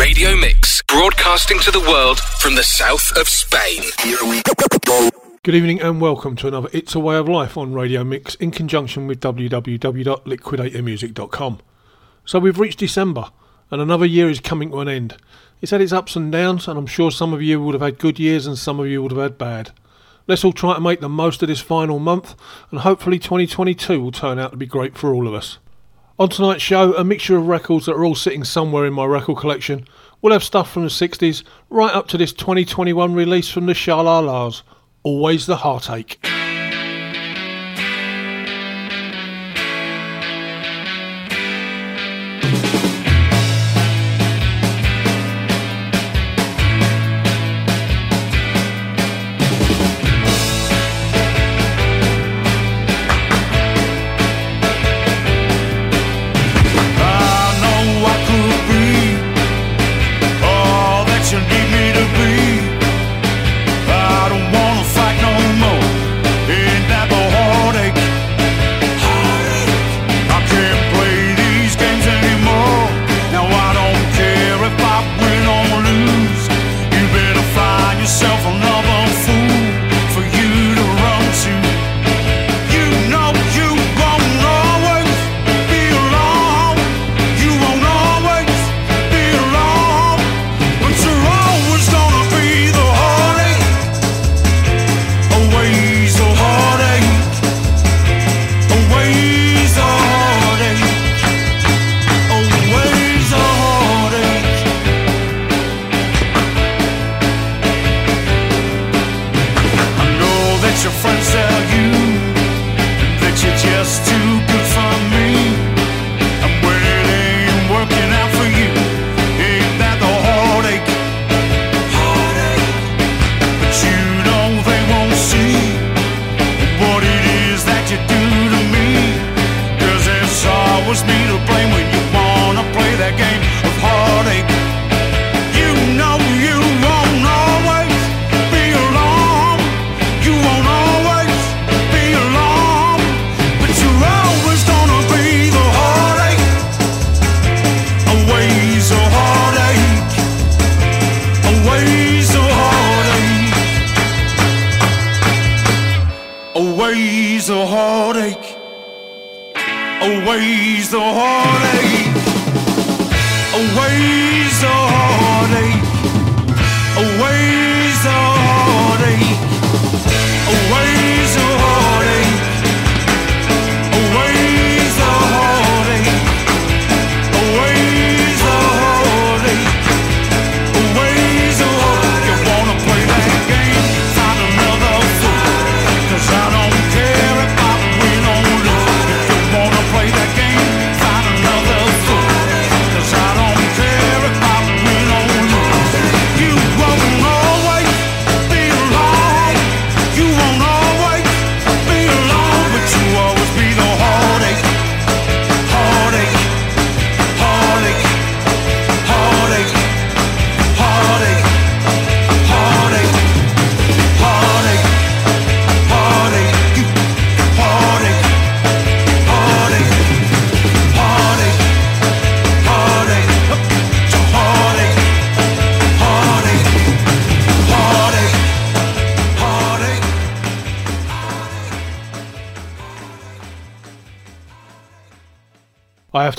Radio Mix, broadcasting to the world from the south of Spain. Good evening and welcome to another It's a Way of Life on Radio Mix in conjunction with www.liquidatormusic.com. So we've reached December and another year is coming to an end. It's had its ups and downs and I'm sure some of you would have had good years and some of you would have had bad. Let's all try to make the most of this final month and hopefully 2022 will turn out to be great for all of us. On tonight's show, a mixture of records that are all sitting somewhere in my record collection. We'll have stuff from the 60s right up to this 2021 release from the Sha-La-Las. Always the heartache.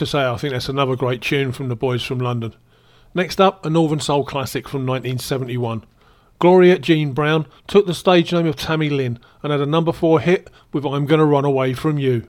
To say, I think that's another great tune from the boys from London. Next up, a Northern Soul classic from 1971. Gloria Jean Brown took the stage name of Tami Lynn and had a number four hit with I'm Gonna Run Away From You.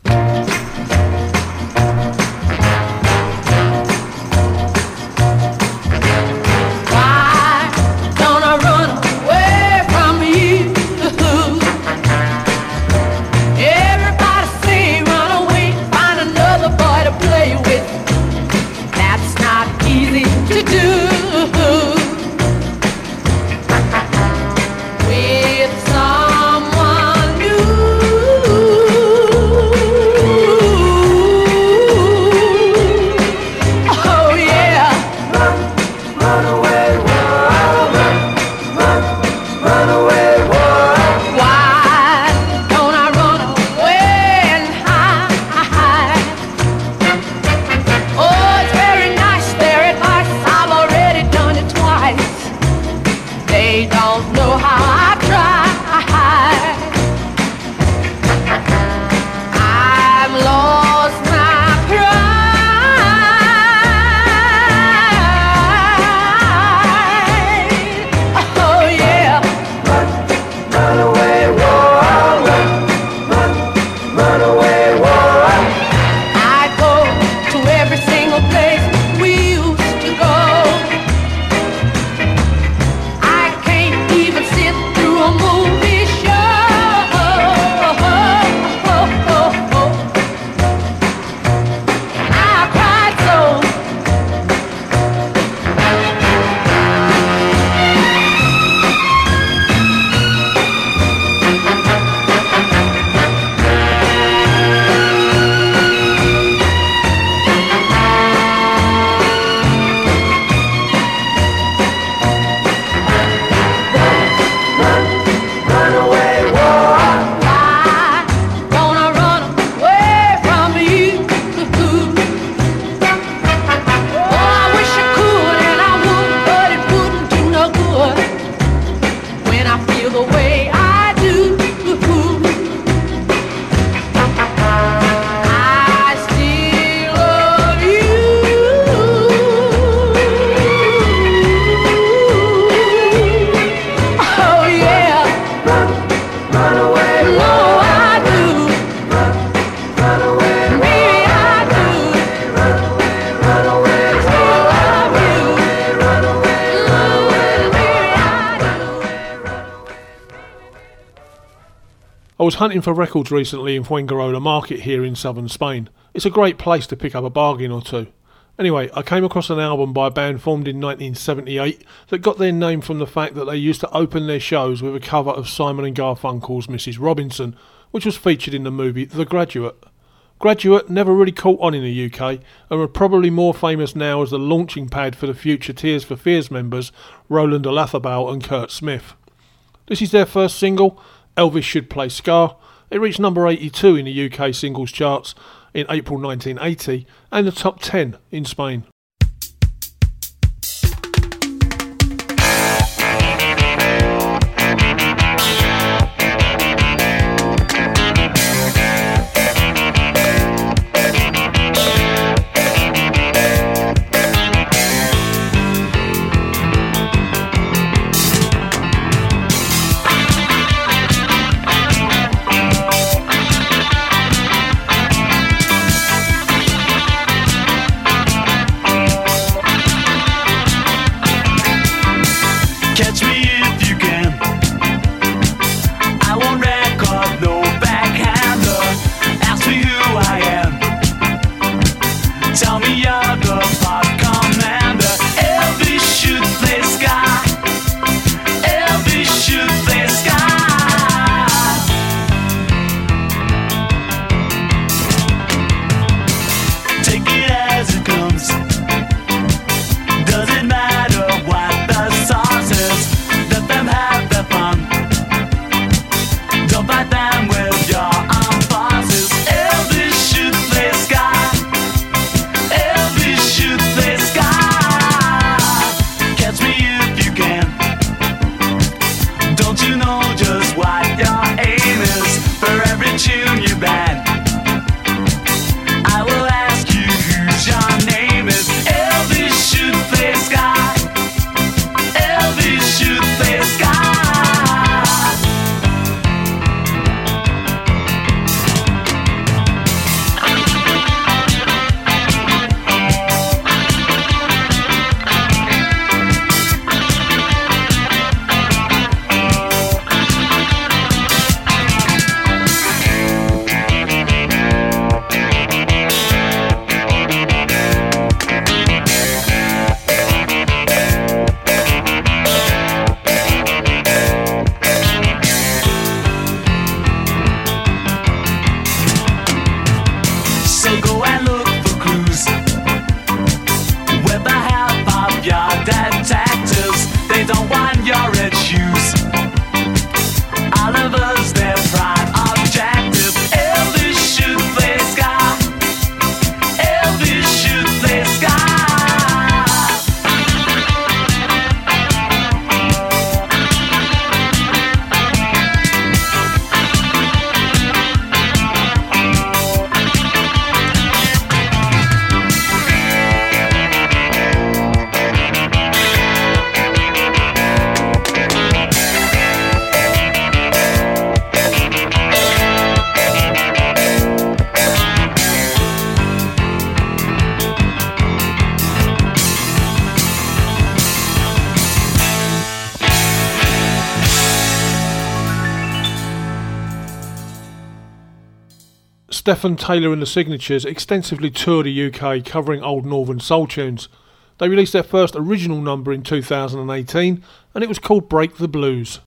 Was hunting for records recently in Fuengirola Market here in southern Spain. It's a great place to pick up a bargain or two. Anyway, I came across an album by a band formed in 1978 that got their name from the fact that they used to open their shows with a cover of Simon and Garfunkel's Mrs. Robinson, which was featured in the movie The Graduate. Graduate never really caught on in the UK and are probably more famous now as the launching pad for the future Tears for Fears members Roland Orzabal and Curt Smith. This is their first single, Elvis Should Play Ska. It reached number 82 in the UK singles charts in April 1980 and the top 10 in Spain. catch me in. Stephen Taylor and the Signatures extensively toured the UK covering old Northern soul tunes. They released their first original number in 2018 and it was called Break the Blues.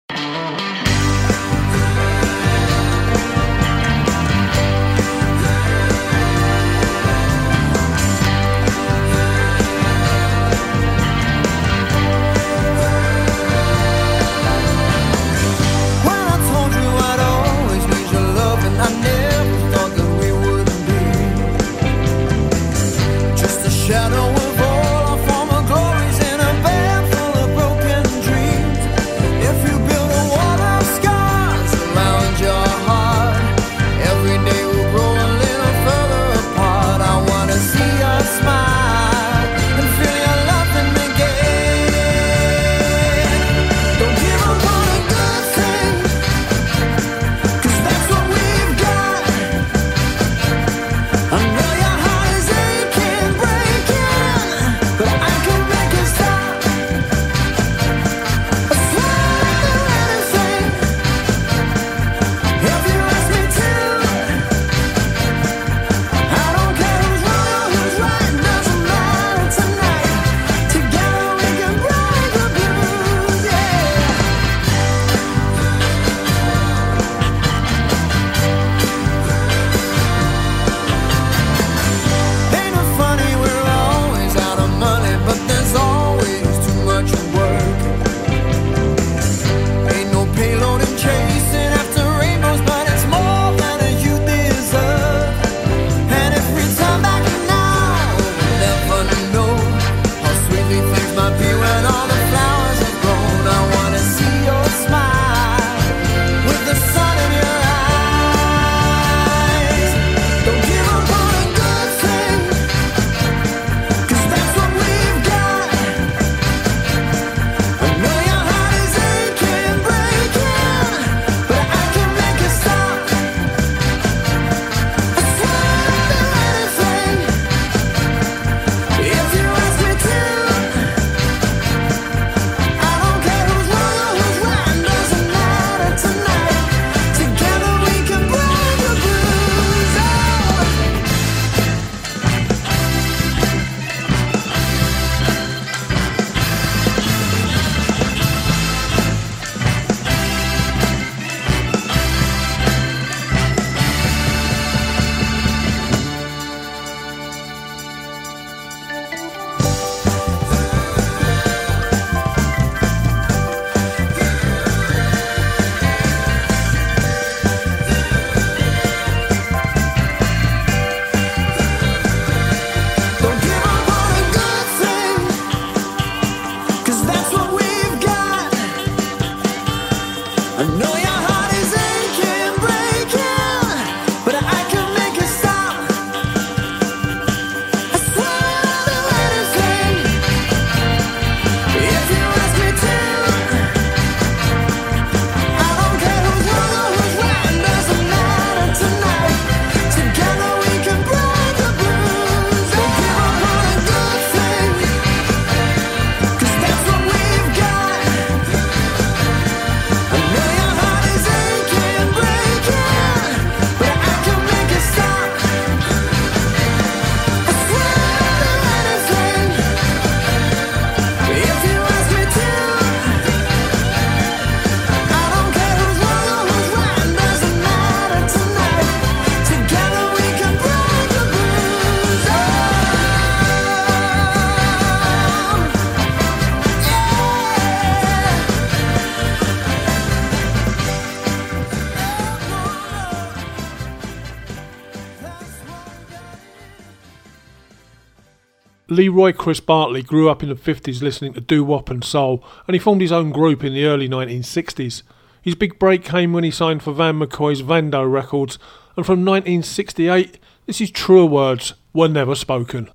Leroy Chris Bartley grew up in the 50s listening to doo wop and soul, and he formed his own group in the early 1960s. His big break came when he signed for Van McCoy's Vando Records, and from 1968, this is Truer Words Were Never Spoken.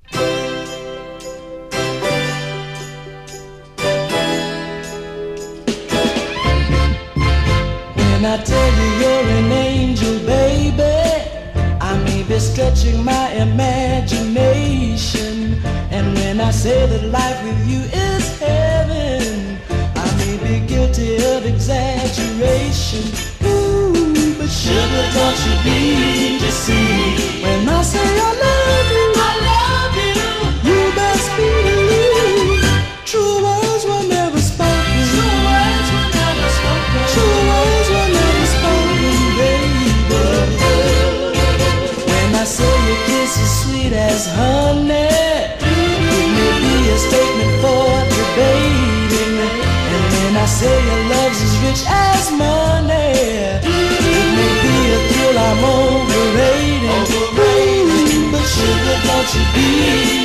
When I tell you you're an angel, baby, I may be stretching my imagination. I say that life with you is heaven, I may be guilty of exaggeration. Ooh, but sugar, don't you be deceived when I say I love rich as money, it may be a thrill I'm overrating. overrating. But sugar, don't you be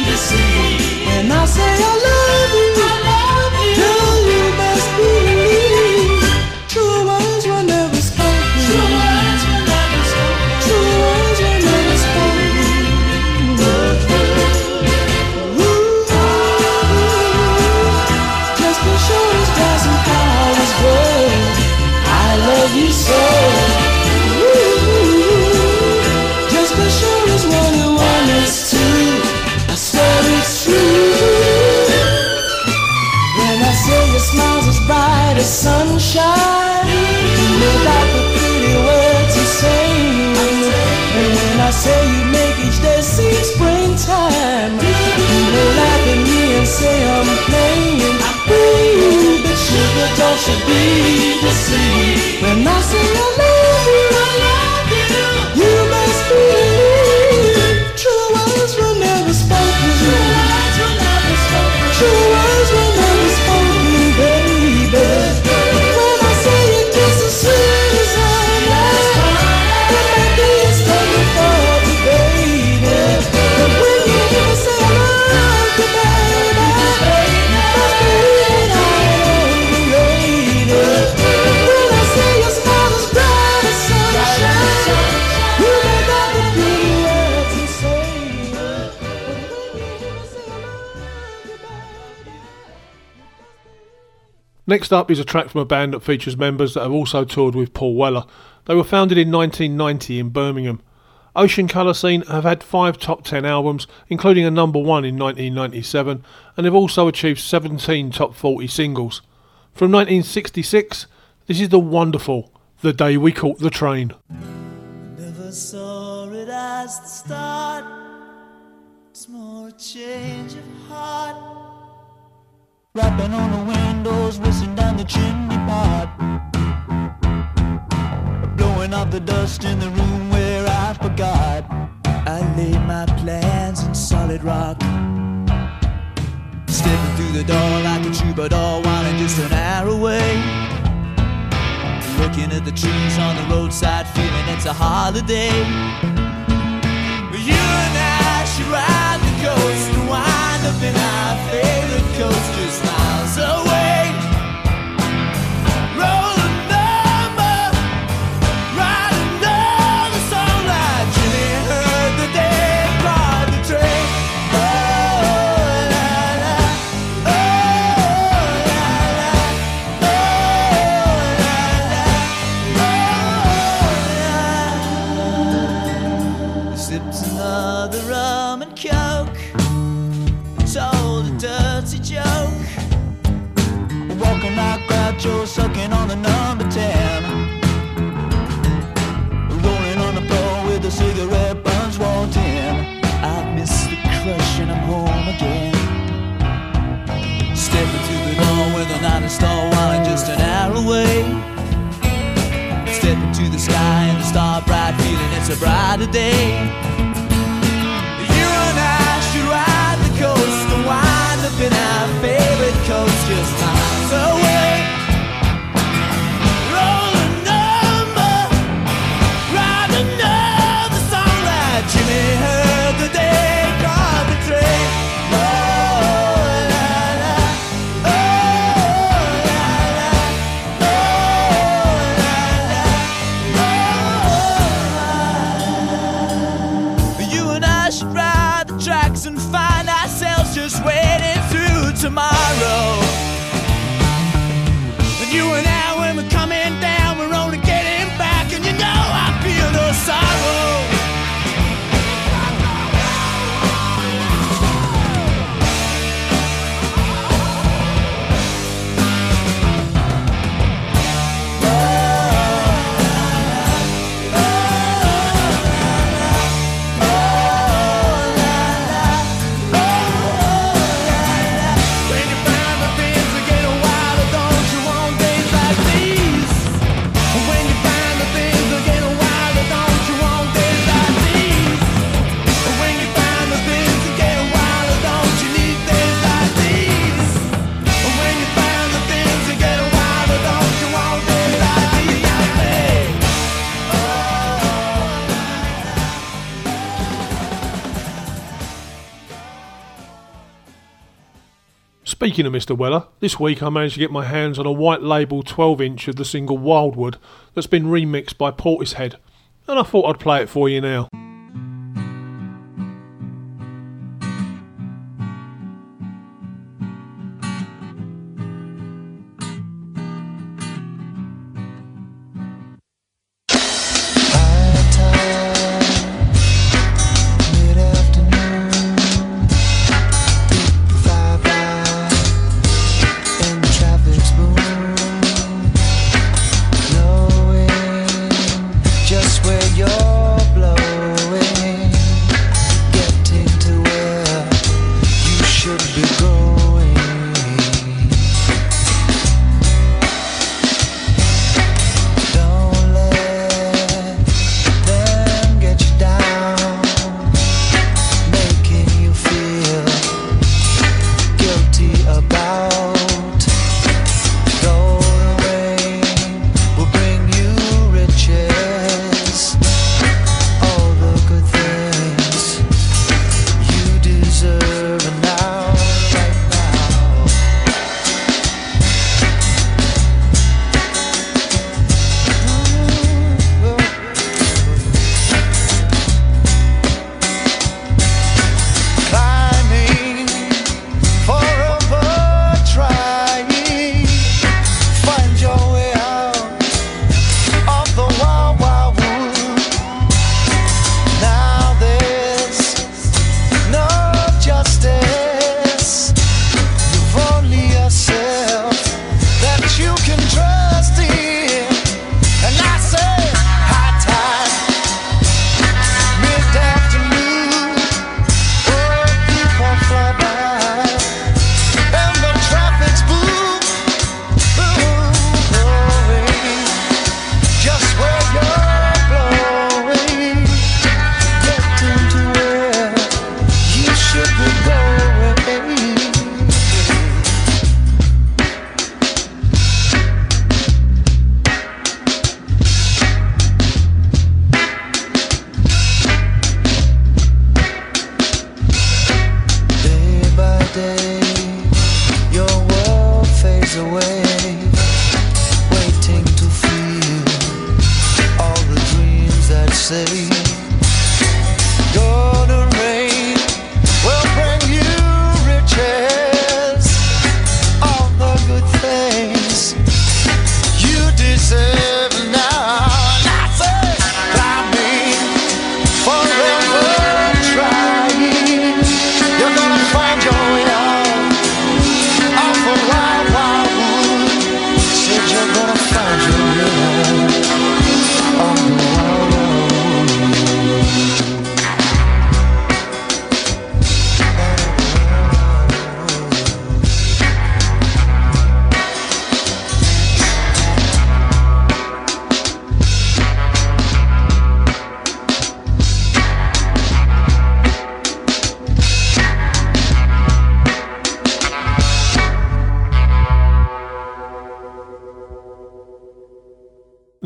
deceived. When I say I love you, sunshine, without the pretty words you say. And when I say you make each day seem springtime, you laugh at me and say I'm playing. Ooh, but sugar, don't you be deceived. When I say I love Next up is a track from a band that features members that have also toured with Paul Weller. They were founded in 1990 in Birmingham. Ocean Colour Scene have had five top 10 albums, including a number one in 1997, and have also achieved 17 top 40 singles. From 1966, this is the wonderful The Day We Caught the Train. Never saw it as the start. It's more change of heart. Rapping on the windows, whistling down the chimney pot. Blowing off the dust in the room where I forgot. I laid my plans in solid rock. Stepping through the door like a troubadour, wanting just an hour away. Looking at the trees on the roadside, feeling it's a holiday. You and I should ride the coast and wind up in our favorite coast just miles away. a brighter day. tomorrow. Speaking of Mr. Weller, this week I managed to get my hands on a white label 12 inch of the single Wildwood that's been remixed by Portishead, and I thought I'd play it for you now.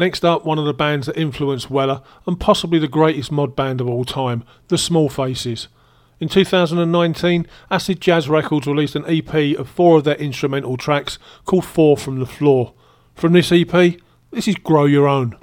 Next up, one of the bands that influenced Weller and possibly the greatest mod band of all time, The Small Faces. In 2019, Acid Jazz Records released an EP of four of their instrumental tracks called Four from the Floor. From this EP, this is Grow Your Own.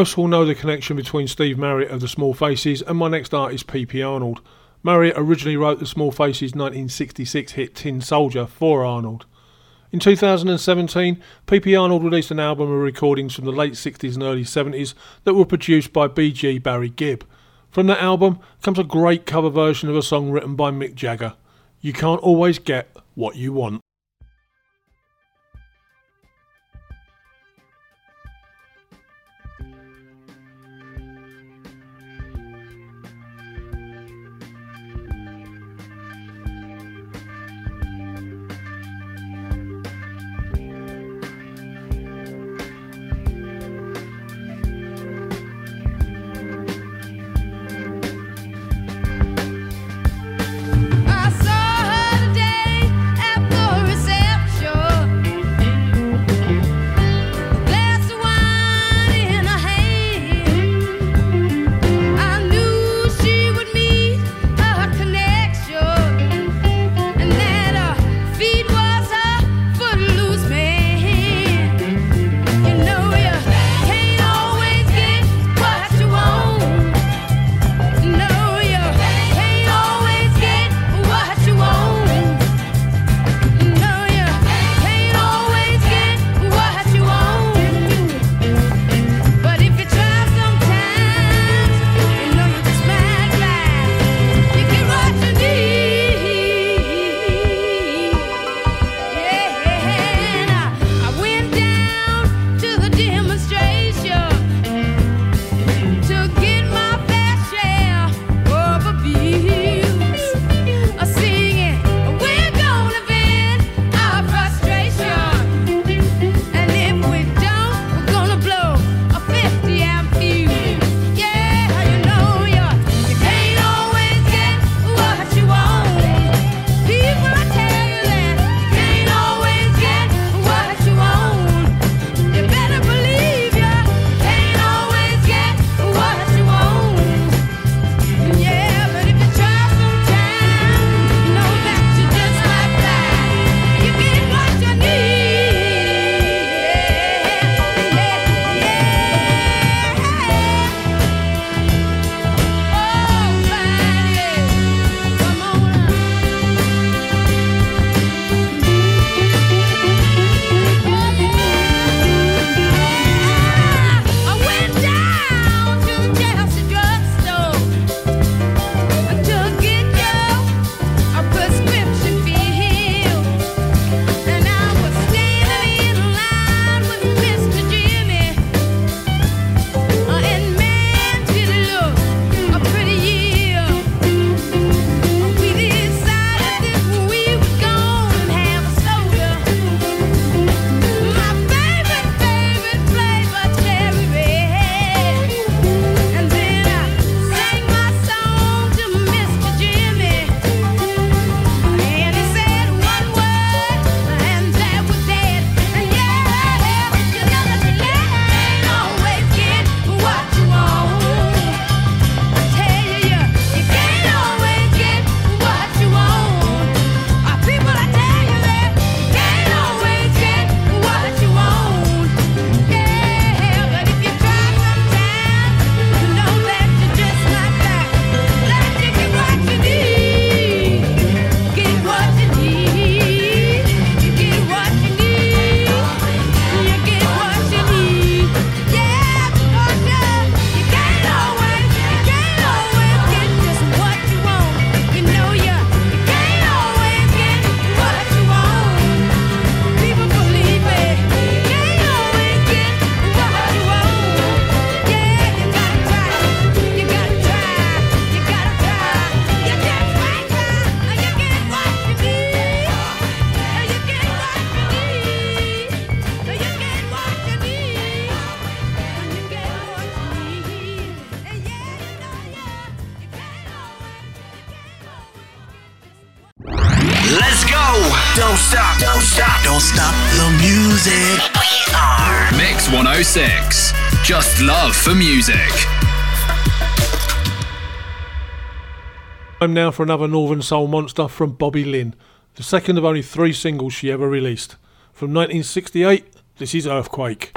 Most will know the connection between Steve Marriott of the Small Faces and my next artist, P.P. Arnold. Marriott originally wrote the Small Faces 1966 hit Tin Soldier for Arnold. In 2017, P.P. Arnold released an album of recordings from the late 60s and early 70s that were produced by B.G. Barry Gibb. From that album comes a great cover version of a song written by Mick Jagger. You can't always get what you want. for music. I'm now for another Northern Soul monster from Bobbi Lynn, the second of only three singles she ever released. From 1968, this is Earthquake.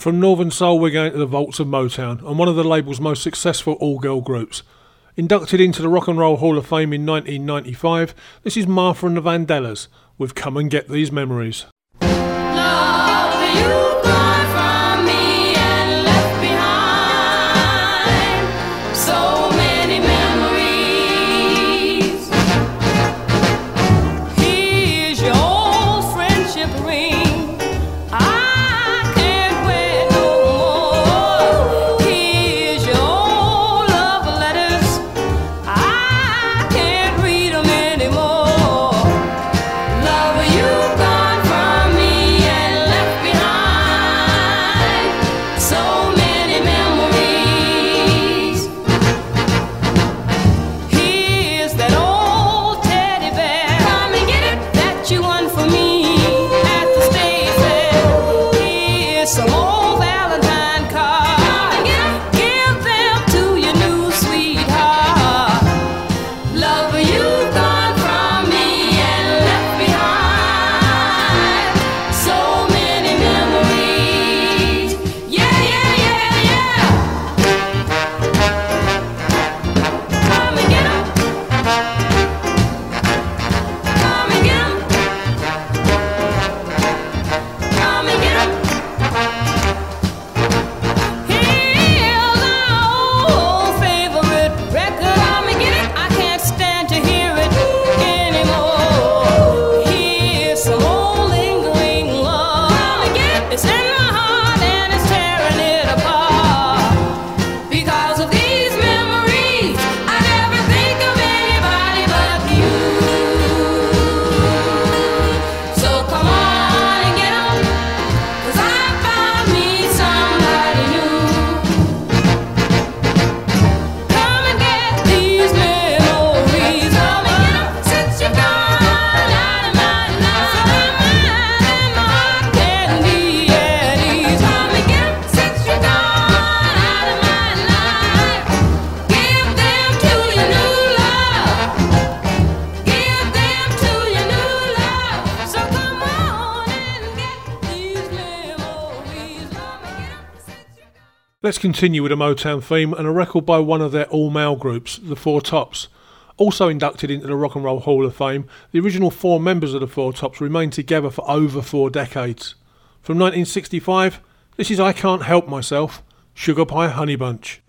From Northern Soul, we're going to the vaults of Motown, and one of the label's most successful all girl groups. Inducted into the Rock and Roll Hall of Fame in 1995, this is Martha and the Vandellas with Come and Get These Memories. Let's continue with a Motown theme and a record by one of their all male groups, the Four Tops. Also inducted into the Rock and Roll Hall of Fame, the original four members of the Four Tops remained together for over four decades. From 1965, this is I Can't Help Myself, Sugar Pie Honey Bunch.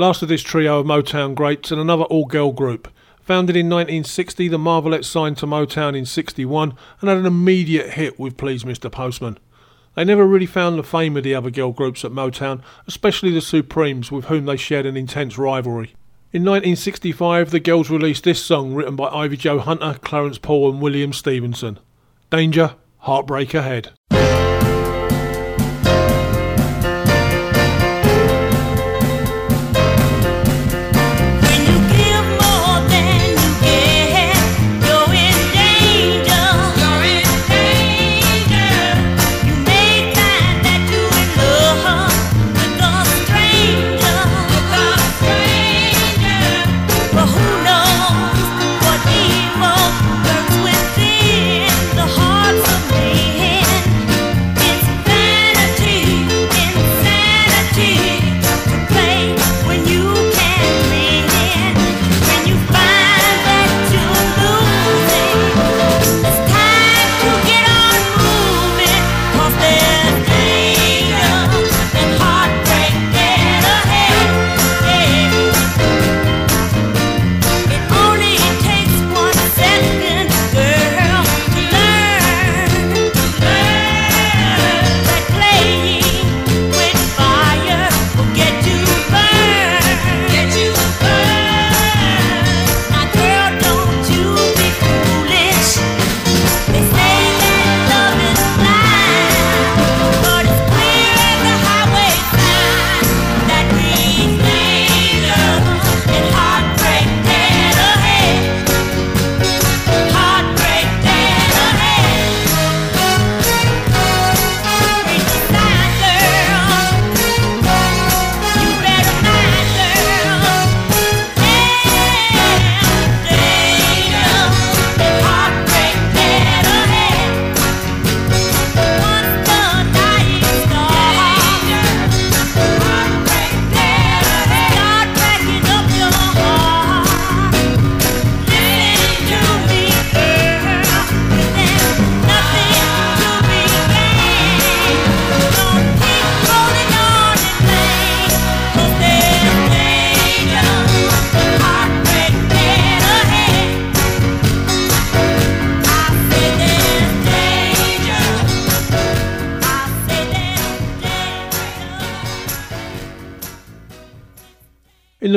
Last of this trio of Motown greats and another all girl group. Founded in 1960, the Marvelettes signed to Motown in 61 and had an immediate hit with Please Mr. Postman. They never really found the fame of the other girl groups at Motown, especially the Supremes, with whom they shared an intense rivalry. In 1965, the girls released this song written by Ivy Jo Hunter, Clarence Paul, and William Stevenson Danger, Heartbreak Ahead.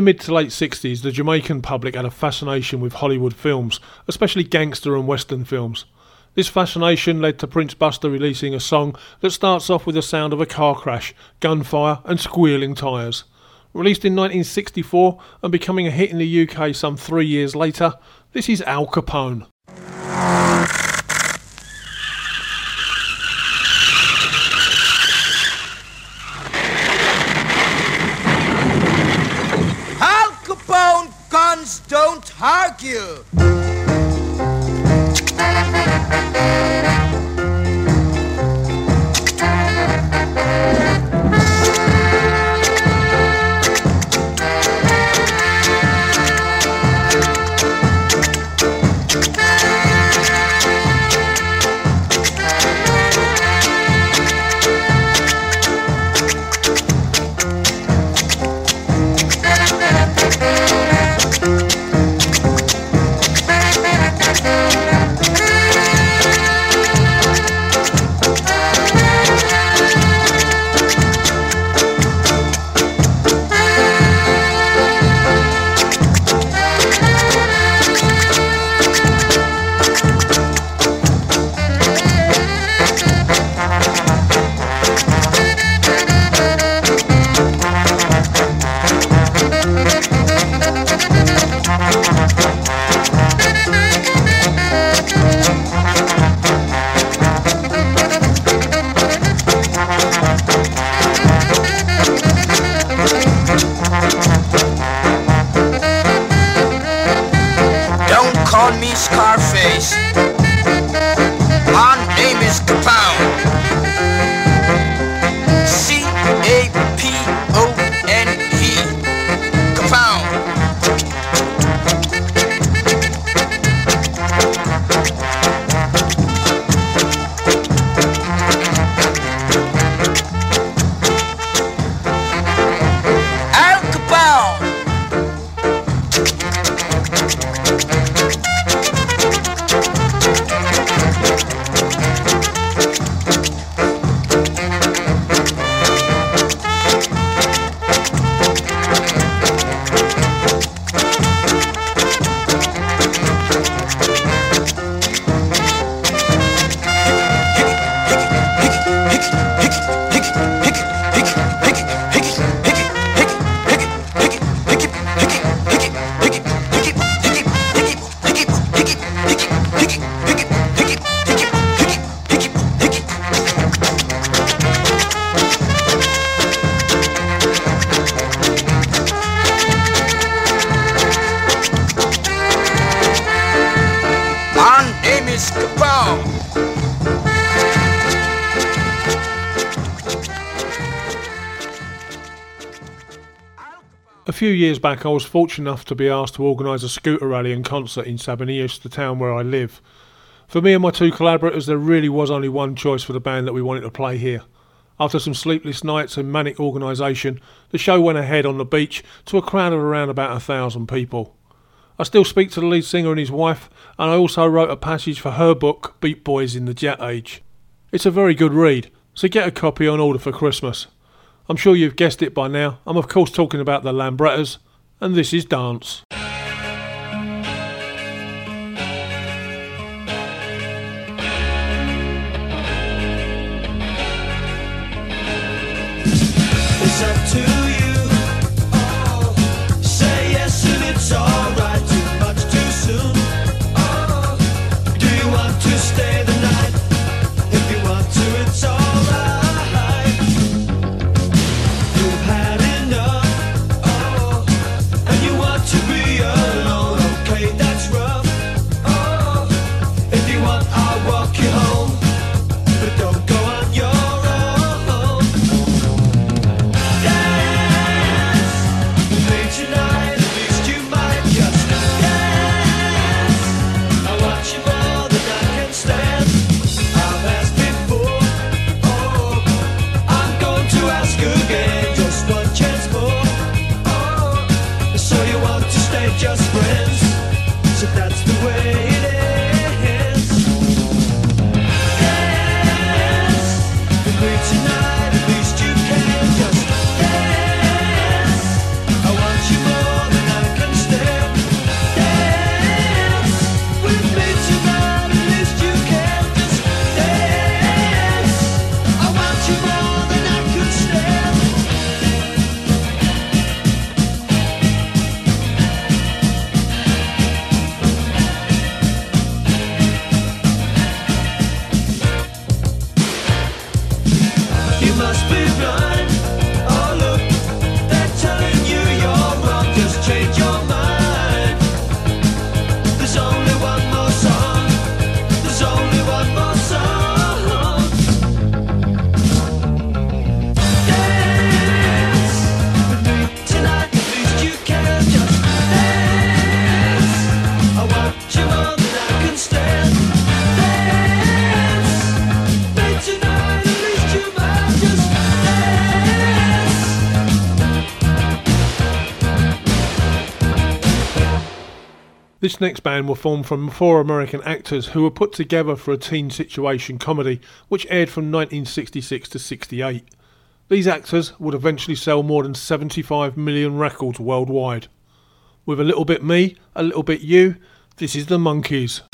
The mid to late 60s, the Jamaican public had a fascination with Hollywood films, especially gangster and western films. This fascination led to Prince Buster releasing a song that starts off with the sound of a car crash, gunfire, and squealing tyres. Released in 1964 and becoming a hit in the UK some three years later, this is Al Capone. Al Capone guns don't few years back, I was fortunate enough to be asked to organise a scooter rally and concert in Sabinillas, the town where I live. For me and my two collaborators, there really was only one choice for the band that we wanted to play here. After some sleepless nights and manic organisation, the show went ahead on the beach to a crowd of around about a thousand people. I still speak to the lead singer and his wife, and I also wrote a passage for her book, Beat Boys in the Jet Age. It's a very good read, so get a copy on order for Christmas. I'm sure you've guessed it by now. I'm of course talking about the Lambrettas, and this is Dance. This next band were formed from four American actors who were put together for a teen situation comedy which aired from 1966 to 68. These actors would eventually sell more than 75 million records worldwide. With a little bit me, a little bit you, this is the Monkees.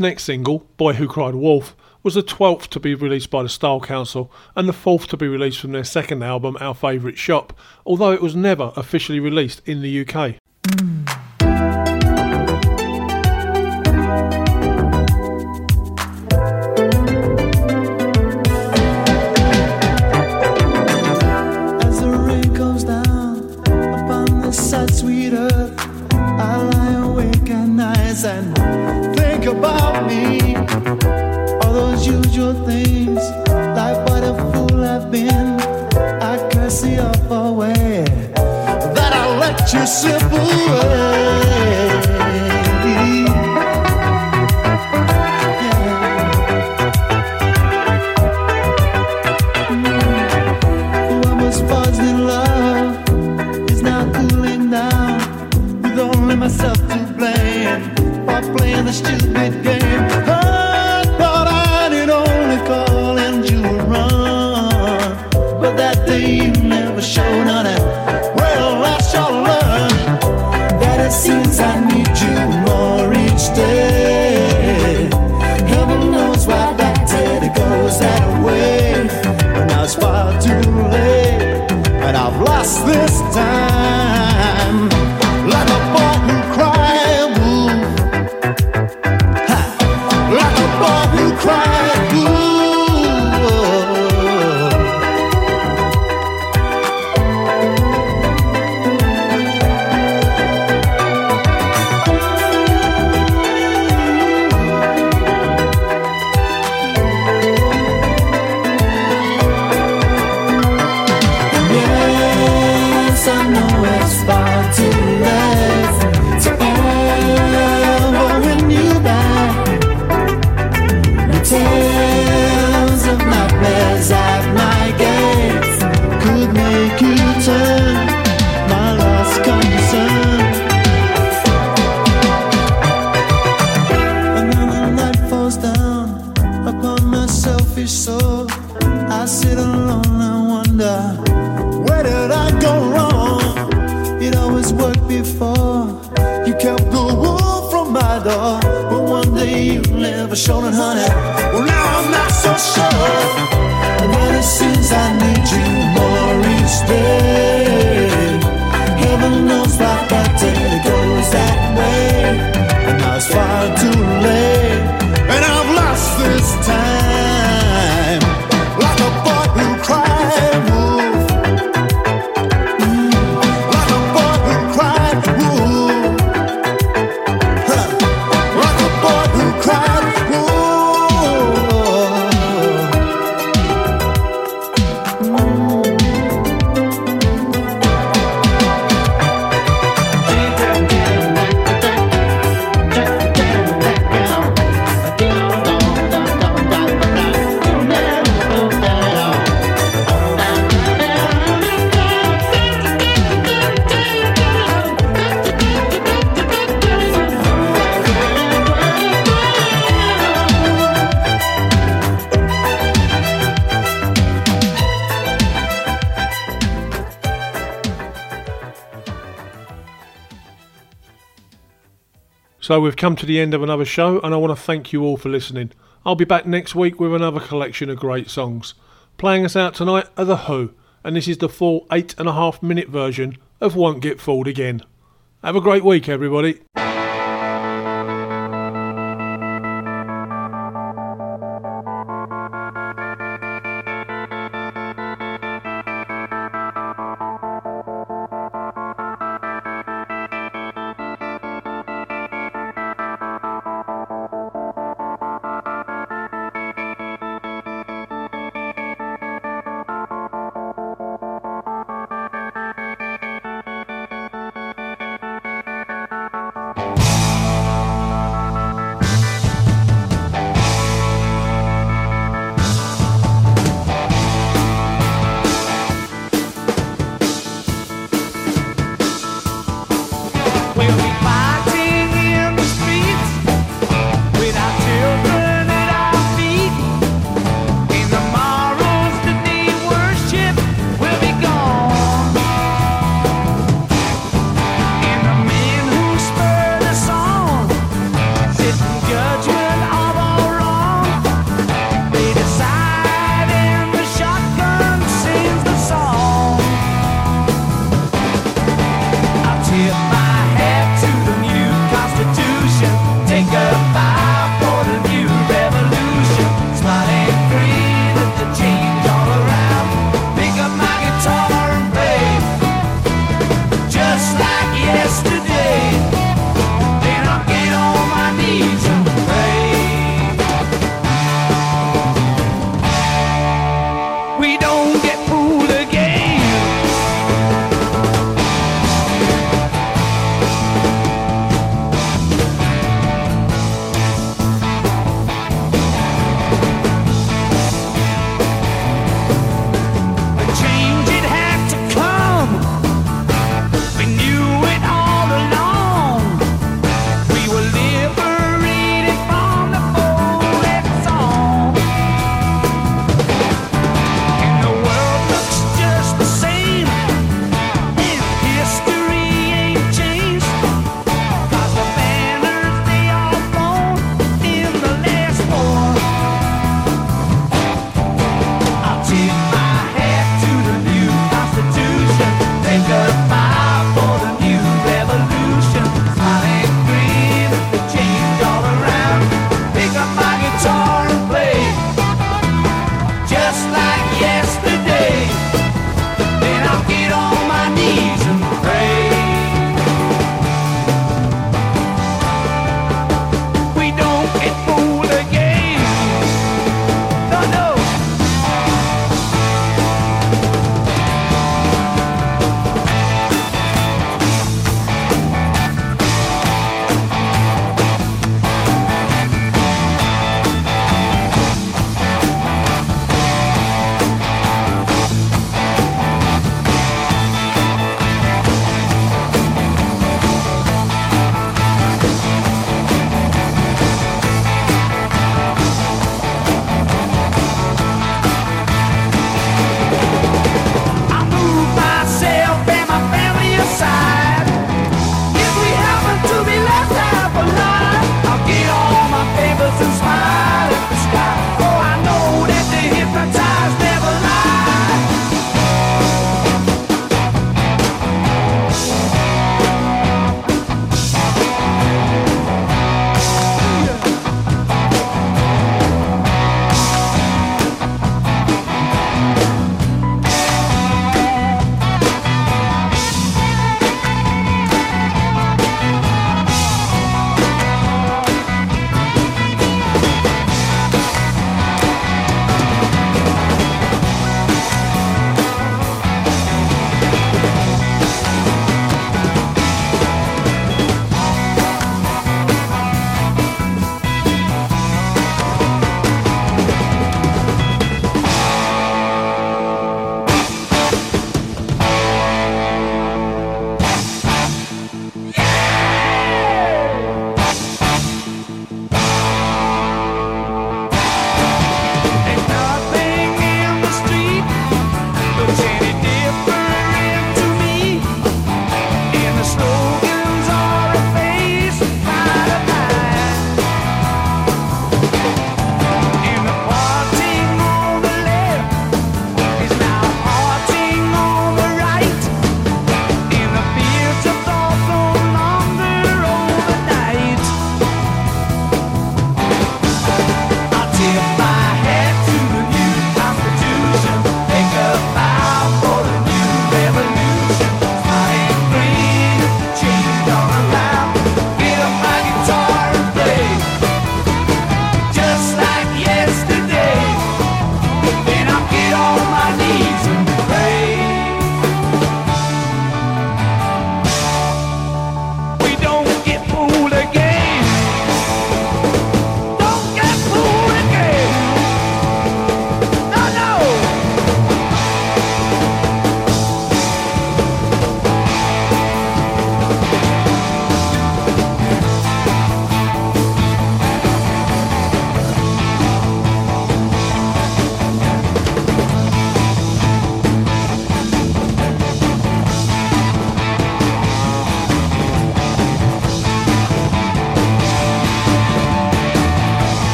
Next single, Boy Who Cried Wolf, was the 12th to be released by the Style Council and the 4th to be released from their second album, Our Favourite Shop, although it was never officially released in the UK. and you slip away. Never showed it, honey. Well, now I'm not so sure. And then it seems I need you more each day. So we've come to the end of another show, and I want to thank you all for listening. I'll be back next week with another collection of great songs. Playing us out tonight are The Who, and this is the full eight and a half minute version of Won't Get Fooled Again. Have a great week, everybody.